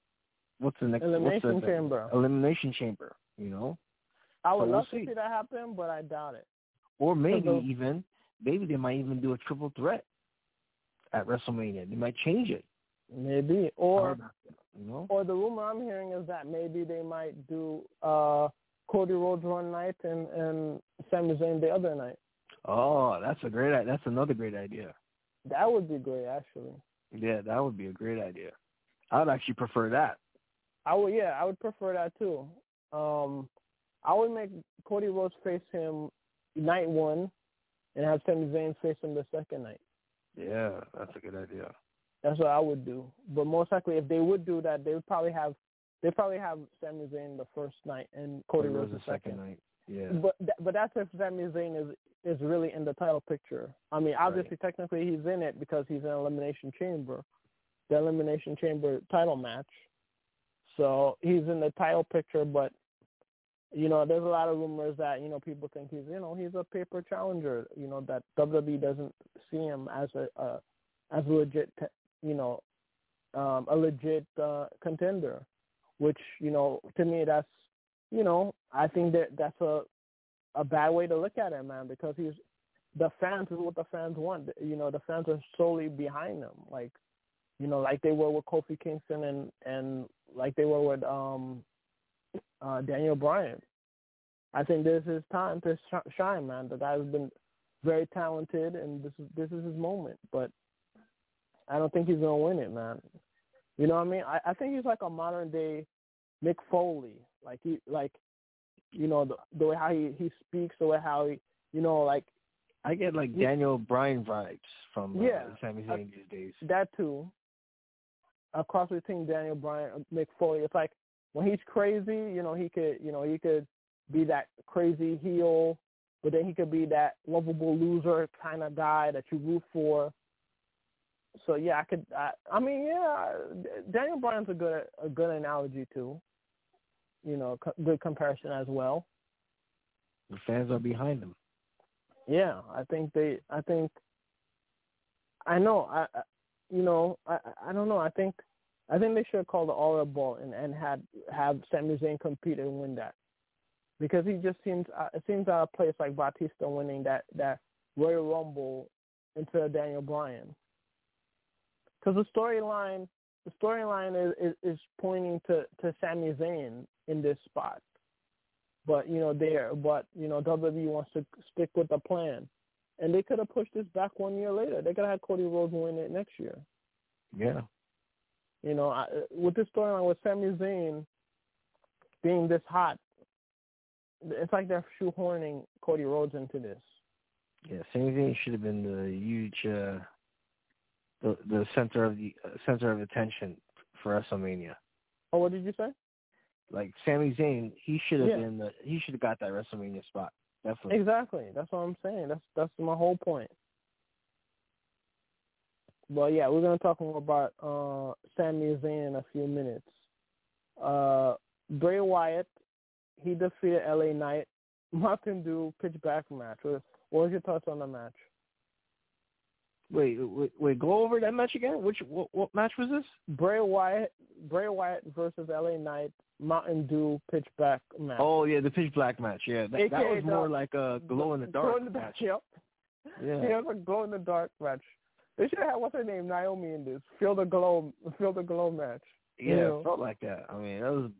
Speaker 3: what's the next
Speaker 2: Elimination
Speaker 3: what's the,
Speaker 2: Chamber.
Speaker 3: Elimination Chamber. You know,
Speaker 2: I would
Speaker 3: so we'll
Speaker 2: love
Speaker 3: see.
Speaker 2: to see that happen, but I doubt it.
Speaker 3: Or maybe
Speaker 2: those-
Speaker 3: even maybe they might even do a triple threat at WrestleMania. They might change it.
Speaker 2: maybe or
Speaker 3: you know.
Speaker 2: or the rumor I'm hearing is that maybe they might do uh Cody Rhodes one night and and Sami Zayn the other night.
Speaker 3: Oh, that's a great. That's another great idea.
Speaker 2: That would be great, actually.
Speaker 3: Yeah, that would be a great idea. I would actually prefer that.
Speaker 2: I would, yeah, I would prefer that too. Um, I would make Cody Rhodes face him night one, and have Sami Zayn face him the second night.
Speaker 3: Yeah, that's a good idea.
Speaker 2: That's what I would do. But most likely, if they would do that, they would probably have they probably have Sami Zayn the first night and Cody Rhodes the second.
Speaker 3: night. Yeah.
Speaker 2: But th- but that's if Sami Zayn is is really in the title picture. I mean, obviously, technically, he's in it because he's in Elimination Chamber, the Elimination Chamber title match. So he's in the title picture, but you know, there's a lot of rumors that you know people think he's you know he's a paper challenger. You know that WWE doesn't see him as a, a as a legit you know um, a legit uh, contender, which you know to me that's you know I think that that's a a bad way to look at it, man, because he's the fans is what the fans want. You know, the fans are solely behind him, like you know, like they were with Kofi Kingston and and like they were with um uh Daniel Bryan. I think this is time to sh- shine, man. The guy's been very talented, and this is this is his moment. But I don't think he's gonna win it, man. You know what I mean? I, I think he's like a modern day Mick Foley. Like he like you know, the the way how he, he speaks, the way how he you know, like
Speaker 3: I get like. Daniel Bryan vibes from uh,
Speaker 2: Yeah.
Speaker 3: Sami Zayn these days.
Speaker 2: that too. A cross between Daniel Bryan and Mick Foley. It's like when he's crazy, you know, he could you know, he could be that crazy heel, but then he could be that lovable loser kind of guy that you root for. So yeah, I could. I, I mean, yeah, Daniel Bryan's a good a good analogy too. You know, co- good comparison as well.
Speaker 3: The fans are behind him.
Speaker 2: Yeah, I think they. I think. I know. I. I you know. I. I don't know. I think. I think they should have called the All Ball and and had have Sami Zayn compete and win that, because he just seems. Uh, it seems out of place like Batista winning that that Royal Rumble of Daniel Bryan. Because the storyline, the storyline is, is is pointing to to Sami Zayn in this spot but you know there but you know WWE wants to stick with the plan. And they could have pushed this back one year later. They could have had Cody Rhodes win it next year.
Speaker 3: Yeah.
Speaker 2: You know, I, with this storyline with Sami Zayn being this hot, it's like they're shoehorning Cody Rhodes into this.
Speaker 3: Yeah, Sami Zayn should have been the huge, uh, the the center of the uh, center of attention for WrestleMania.
Speaker 2: Oh, what did you say?
Speaker 3: Like Sami Zayn, he should have
Speaker 2: Yeah.
Speaker 3: been the he should have got that WrestleMania spot. Definitely.
Speaker 2: Exactly. That's what I'm saying. That's that's my whole point. But yeah, we're gonna talk more about uh Sami Zayn in a few minutes. Uh Bray Wyatt, he defeated LA Knight. *laughs* Mountain Dew pitch back match. What was your thoughts on the match?
Speaker 3: Wait, wait, wait, go over that match again. Which what, what match was this?
Speaker 2: Bray Wyatt Bray Wyatt versus LA Knight Mountain Dew pitch back match.
Speaker 3: Oh yeah, the pitch black match. Yeah, that, that was more
Speaker 2: the-
Speaker 3: like a glow in the
Speaker 2: Glow
Speaker 3: dark
Speaker 2: in the dark,
Speaker 3: match.
Speaker 2: Yep.
Speaker 3: Yeah. *laughs*
Speaker 2: Yeah, it was a glow in the dark match. They should have had what's her name, Naomi in this. Feel the glow feel the glow match.
Speaker 3: Yeah,
Speaker 2: You know.
Speaker 3: it felt like that. I mean, it was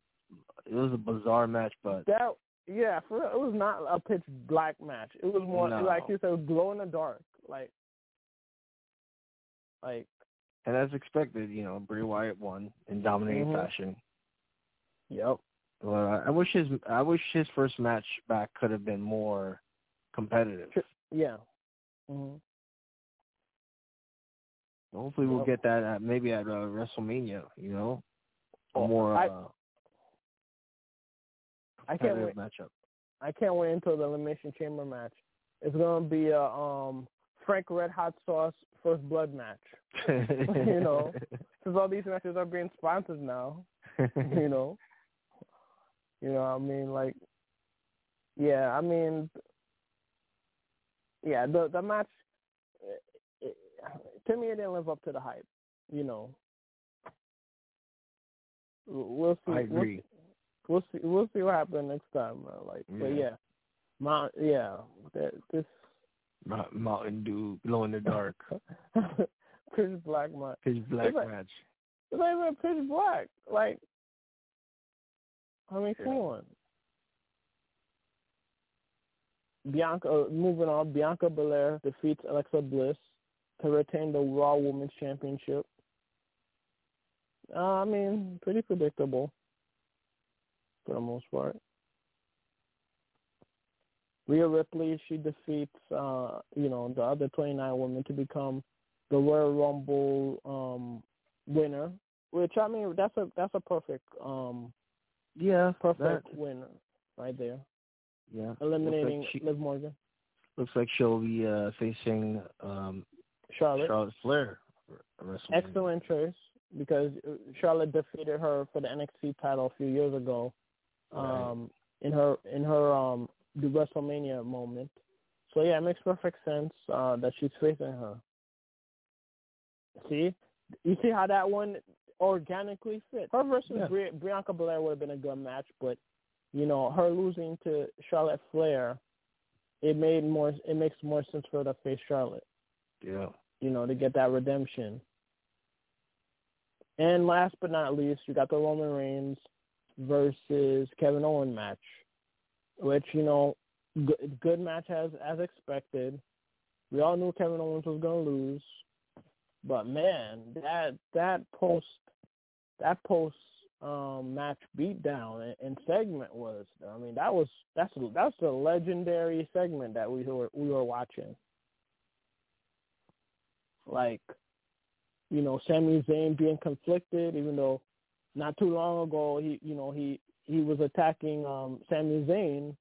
Speaker 3: it was a bizarre match, but
Speaker 2: That yeah, for real, it was not a pitch black match. It was more
Speaker 3: No.
Speaker 2: like you said, glow in the dark. Like like
Speaker 3: and as expected, you know, Bray Wyatt won in dominating
Speaker 2: Mhm.
Speaker 3: fashion.
Speaker 2: Yep.
Speaker 3: Well, I, I wish his I wish his first match back could have been more competitive.
Speaker 2: Yeah.
Speaker 3: Hopefully, we'll get that at, maybe at uh, WrestleMania. You know, a
Speaker 2: Oh,
Speaker 3: more
Speaker 2: I-
Speaker 3: uh,
Speaker 2: I can't wait
Speaker 3: matchup.
Speaker 2: I can't wait until the elimination chamber match. It's gonna be a um Frank Red Hot Sauce First Blood match. *laughs* You know. Because all these matches are being sponsored now. *laughs* you know. You know, I mean, like, yeah, I mean, yeah, the the match, it, it, to me, it didn't live up to the hype. You know, we'll see.
Speaker 3: I agree.
Speaker 2: We'll see. We'll see what happens next time. Man. Like, but
Speaker 3: Yeah.
Speaker 2: yeah, Mount, yeah, that, this
Speaker 3: Mountain Dew glow in the dark. *laughs*
Speaker 2: pitch black match.
Speaker 3: Pitch black
Speaker 2: like,
Speaker 3: match.
Speaker 2: It's not even pitch black. Like, I mean,
Speaker 3: Yeah.
Speaker 2: come on. Bianca, uh, moving on, Bianca Belair defeats Alexa Bliss to retain the Raw Women's Championship. Uh, I mean, pretty predictable for the most part. Rhea Ripley, she defeats, uh, you know, the other 29 women to become the Royal Rumble um, winner. Which I mean, that's a that's a perfect um,
Speaker 3: Yeah,
Speaker 2: perfect
Speaker 3: that-
Speaker 2: winner right there,
Speaker 3: yeah.
Speaker 2: eliminating
Speaker 3: like, she,
Speaker 2: Liv Morgan,
Speaker 3: looks like she'll be uh, facing um,
Speaker 2: Charlotte.
Speaker 3: Charlotte Flair.
Speaker 2: Excellent choice because Charlotte defeated her for the NXT title a few years ago.
Speaker 3: Right.
Speaker 2: Um, in her in her um the WrestleMania moment. So yeah, it makes perfect sense uh, that she's facing her. See, you see how that one organically fit. Her versus
Speaker 3: Yeah.
Speaker 2: Bri- Bianca Belair would have been a good match, but you know her losing to Charlotte Flair, it made more. It makes more sense for her to face Charlotte
Speaker 3: Yeah.
Speaker 2: you know, to get that redemption. And last but not least, you got the Roman Reigns versus Kevin Owens match, which you know, good, good match as as expected. We all knew Kevin Owens was gonna lose, but man, that that post that post um match beatdown and, and segment was I mean that was that's that's a legendary segment that we were we were watching like, you know, Sami Zayn being conflicted, even though not too long ago he, you know, he he was attacking um Sami Zayn.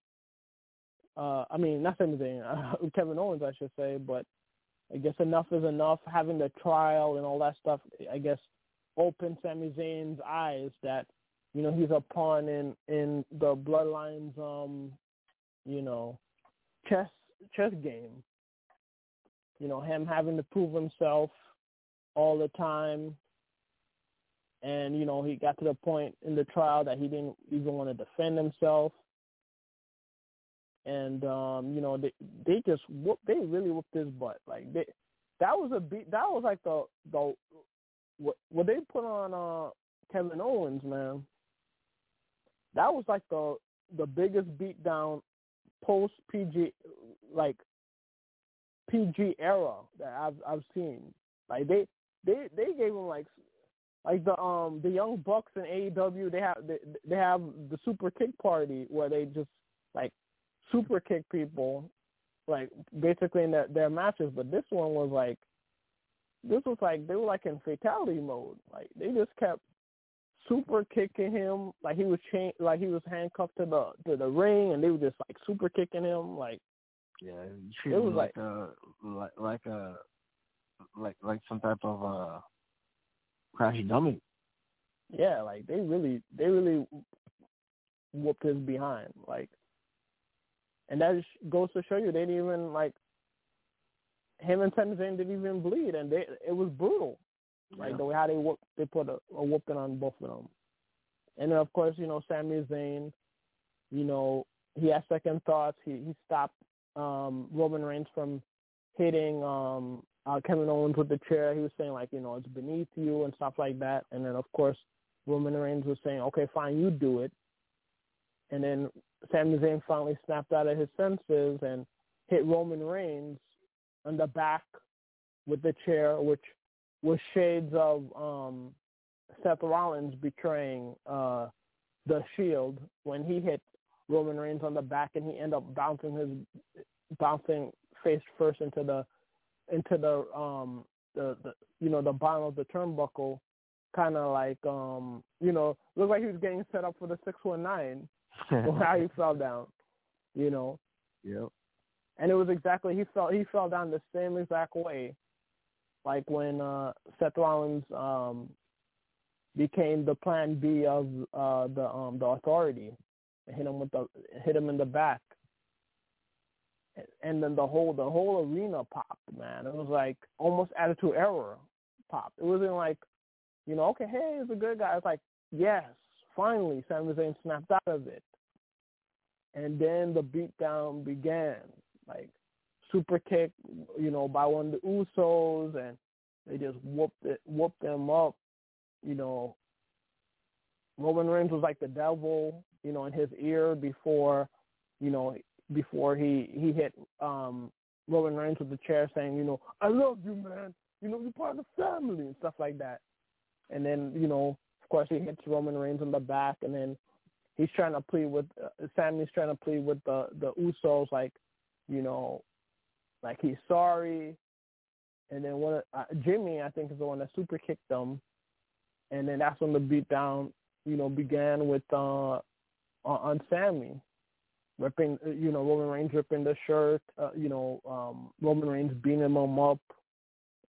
Speaker 2: Uh, I mean, not Sami Zayn, uh, *laughs* Kevin Owens, I should say. But I guess enough is enough. Having the trial and all that stuff, I guess, opened Sami Zayn's eyes that, you know, he's a pawn in in the Bloodlines, um, you know, chess chess game you know, him having to prove himself all the time. And, you know, he got to the point in the trial that he didn't even want to defend himself. And um, you know, they they just they really whooped his butt. Like they that was a beat that was like the the what what they put on uh Kevin Owens, man. That was like the the biggest beat down post PG like PG era that I've I've seen. Like they they they gave him like like the um the young bucks in AEW they have they, they have the super kick party where they just like super kick people like basically in their, their matches. But this one was like this was like they were like in fatality mode. Like they just kept super kicking him. Like he was chain like he was handcuffed to the to the ring and they were just like super kicking him. Like
Speaker 3: Yeah, you treat
Speaker 2: It was
Speaker 3: him like, a like like a like like some type of uh crash dummy.
Speaker 2: yeah, like they really they really whooped his behind, like, and that just goes to show you they didn't even like him and Sami Zayn didn't even bleed, and they it was brutal, like
Speaker 3: Yeah.
Speaker 2: the way how they whoop they put a, a whooping on both of them, and then of course you know Sami Zayn, you know he had second thoughts, he he stopped um Roman Reigns from hitting um uh, Kevin Owens with the chair. He was saying like, you know, it's beneath you and stuff like that. And then of course Roman Reigns was saying, okay, fine, you do it. And then Sami Zayn finally snapped out of his senses and hit Roman Reigns on the back with the chair, which was shades of um Seth Rollins betraying uh the Shield when he hit Roman Reigns on the back and he ended up bouncing his bouncing face first into the into the um the, the you know the bottom of the turnbuckle, kind of like um you know looked like he was getting set up for the six one nine *laughs* how he fell down, you know,
Speaker 3: Yep.
Speaker 2: and it was exactly he fell he fell down the same exact way, like when uh Seth Rollins um became the Plan B of uh the um the Authority, hit him with the hit him in the back and then the whole the whole arena popped, man. It was like almost attitude era popped. It wasn't like, you know, okay, hey, he's a good guy. It's like, yes, finally, Sami Zayn snapped out of it. and then the beatdown began. Like super kick, you know, by one of the Usos, and they just whooped it, whooped them up. You know, Roman Reigns was like the devil, you know, in his ear before, you know, before he he hit um Roman Reigns with the chair, saying, you know, I love you, man. You know, you're part of the family and stuff like that. And then, you know, of course, he hits Roman Reigns in the back, and then he's trying to plead with uh, Sami's trying to plead with the the Usos, like, you know, like he's sorry. And then one uh, Jimmy, I think, is the one that super kicked them, and then that's when the beatdown, you know, began with uh on Sami, ripping, uh, you know, Roman Reigns ripping the shirt, uh, you know, um Roman Reigns beating him up,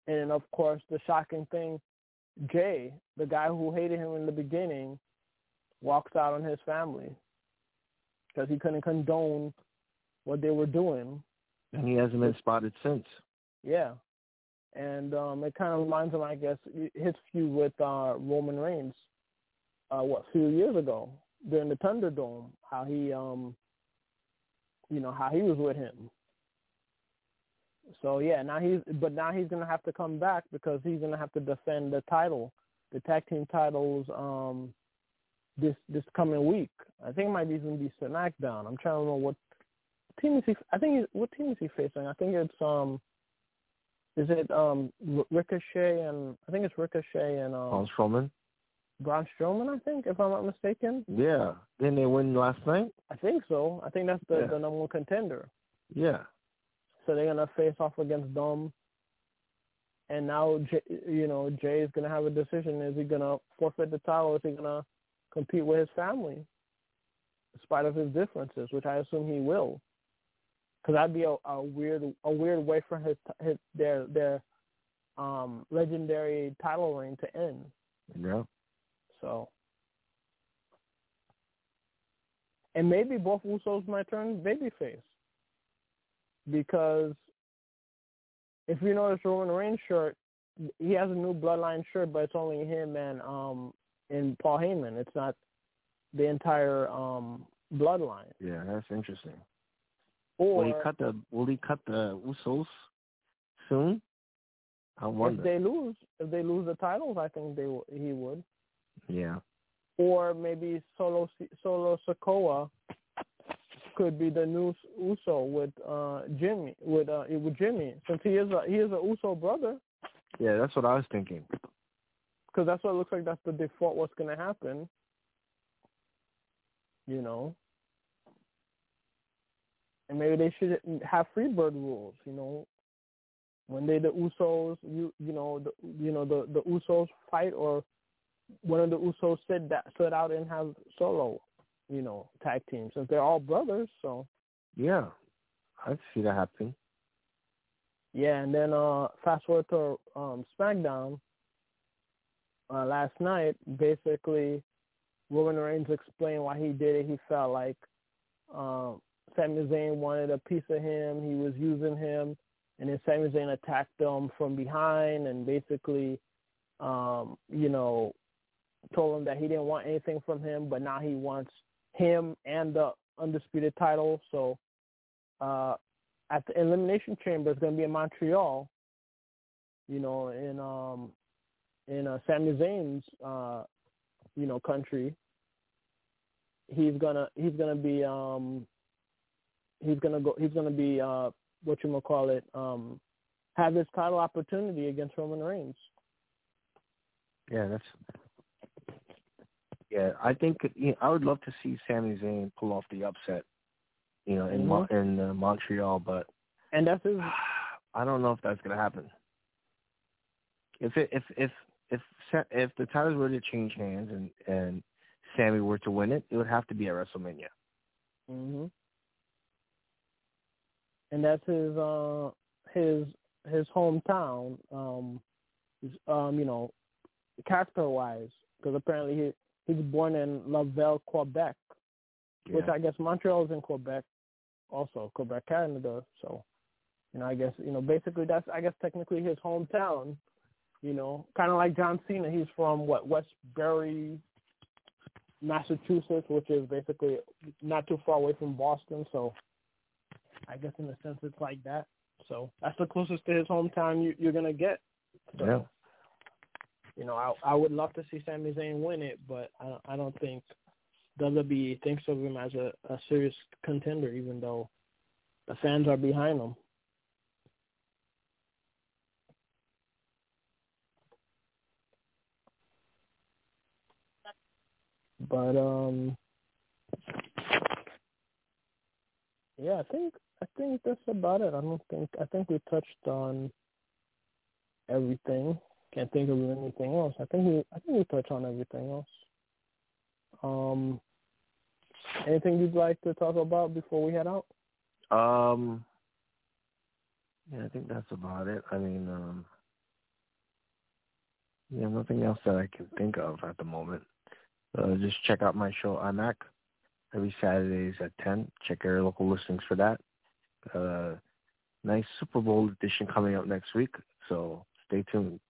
Speaker 2: and of course the shocking thing, Jey, the guy who hated him in the beginning, walks out on his family because he couldn't condone what they were doing.
Speaker 3: And he hasn't been spotted since.
Speaker 2: Yeah. And um it kind of reminds him, I guess, his feud with uh Roman Reigns, uh what, a few years ago during the Thunderdome, how he um you know, how he was with him. So yeah, now he's but now he's gonna have to come back because he's gonna have to defend the title, the tag team titles, um, this this coming week. I think it might even be SmackDown. I'm trying to remember what team is he. I think he, what team is he facing? I think it's um, is it um Ricochet and I think it's Ricochet and um.
Speaker 3: Braun Strowman.
Speaker 2: Braun Strowman, I think, if I'm not mistaken.
Speaker 3: Yeah. Didn't they win last night?
Speaker 2: I think so. I think that's the
Speaker 3: Yeah.
Speaker 2: the number one contender.
Speaker 3: Yeah.
Speaker 2: So they're gonna face off against them. And now, Jey, you know, Jey is gonna have a decision: is he gonna forfeit the title? Or is he gonna compete with his family, in spite of his differences, which I assume he will? Because that'd be a, a weird, a weird way for his, his their their um, legendary title reign to end.
Speaker 3: Yeah.
Speaker 2: So, and maybe both Usos might turn babyface because if you notice Roman Reigns shirt, he has a new Bloodline shirt, but it's only him and um and Paul Heyman. It's not the entire um Bloodline.
Speaker 3: Yeah, that's interesting.
Speaker 2: Or
Speaker 3: will he cut the Will he cut the Usos soon? I wonder.
Speaker 2: if they lose, if they lose the titles, I think they he would.
Speaker 3: Yeah.
Speaker 2: Or maybe Solo Solo Sikoa could be the new Uso with uh Jimmy with uh with Jimmy since he is a he is a Uso brother
Speaker 3: Yeah, that's what I was thinking.
Speaker 2: because that's what it looks like that's the default what's going to happen. You know. And maybe they should have freebird rules, you know. When they the Usos, you you know the you know the the Usos fight or one of the Usos sit that sit out and have solo, you know, tag teams since they're all brothers. So
Speaker 3: Yeah, I see that happening.
Speaker 2: yeah, and then uh fast forward to um SmackDown uh last night, basically Roman Reigns explained why he did it. He felt like um Sami Zayn wanted a piece of him. He was using him, and then Sami Zayn attacked him from behind and basically, um, you know, told him that he didn't want anything from him, but now he wants him and the undisputed title. So, uh, at the Elimination Chamber, it's going to be in Montreal. You know, in um, in uh, Sami Zayn's uh, you know, country. He's gonna he's gonna be um he's gonna go he's gonna be uh what you call it um have his title opportunity against Roman Reigns.
Speaker 3: Yeah, that's. Yeah, I think you know, I would love to see Sami Zayn pull off the upset, you know, in Mo- in uh, Montreal, but
Speaker 2: And that's his *sighs*
Speaker 3: I don't know if that's gonna happen. If it, if if if if the titles were to change hands and and Sami were to win it, it would have to be at WrestleMania.
Speaker 2: mhm. And that's his uh his his hometown um um you know character wise because apparently he he's born in Laval, Quebec, which I guess Montreal is in Quebec, also Quebec, Canada. So, you know, I guess you know basically that's I guess technically his hometown. You know, kind of like John Cena, he's from what Westbury, Massachusetts, which is basically not too far away from Boston. So I guess in a sense it's like that. So that's the closest to his hometown you, you're gonna get. So,
Speaker 3: Yeah.
Speaker 2: You know, I I would love to see Sami Zayn win it, but I I don't think WWE thinks of him as a, a serious contender, even though the fans are behind him. But um, yeah, I think I think that's about it. I don't think I think we touched on everything. Can't think of anything else. I think we I think we touched on everything else. Um, anything you'd like to talk about before we head out?
Speaker 3: Um, yeah, I think that's about it. I mean, um, yeah, nothing else that I can think of at the moment. Uh, just check out my show IMAC every Saturdays at 10. Check your local listings for that. Uh, nice Super Bowl edition coming up next week, so stay tuned.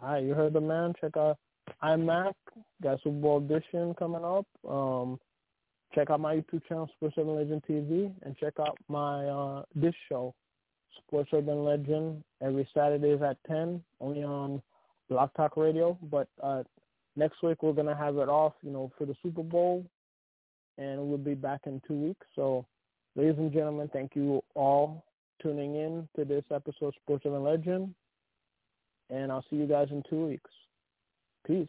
Speaker 2: All right, you heard the man. Check out iMac. Got Super Bowl edition coming up. Um, check out my YouTube channel, Sports Urban Legend TV, and check out my uh, this show, Sports Urban Legend, every Saturdays at 10, only on BlogTalk Radio. But uh, next week we're gonna have it off, you know, for the Super Bowl, and we'll be back in two weeks. So, ladies and gentlemen, thank you all tuning in to this episode of Sports Urban Legend, and I'll see you guys in two weeks. Peace.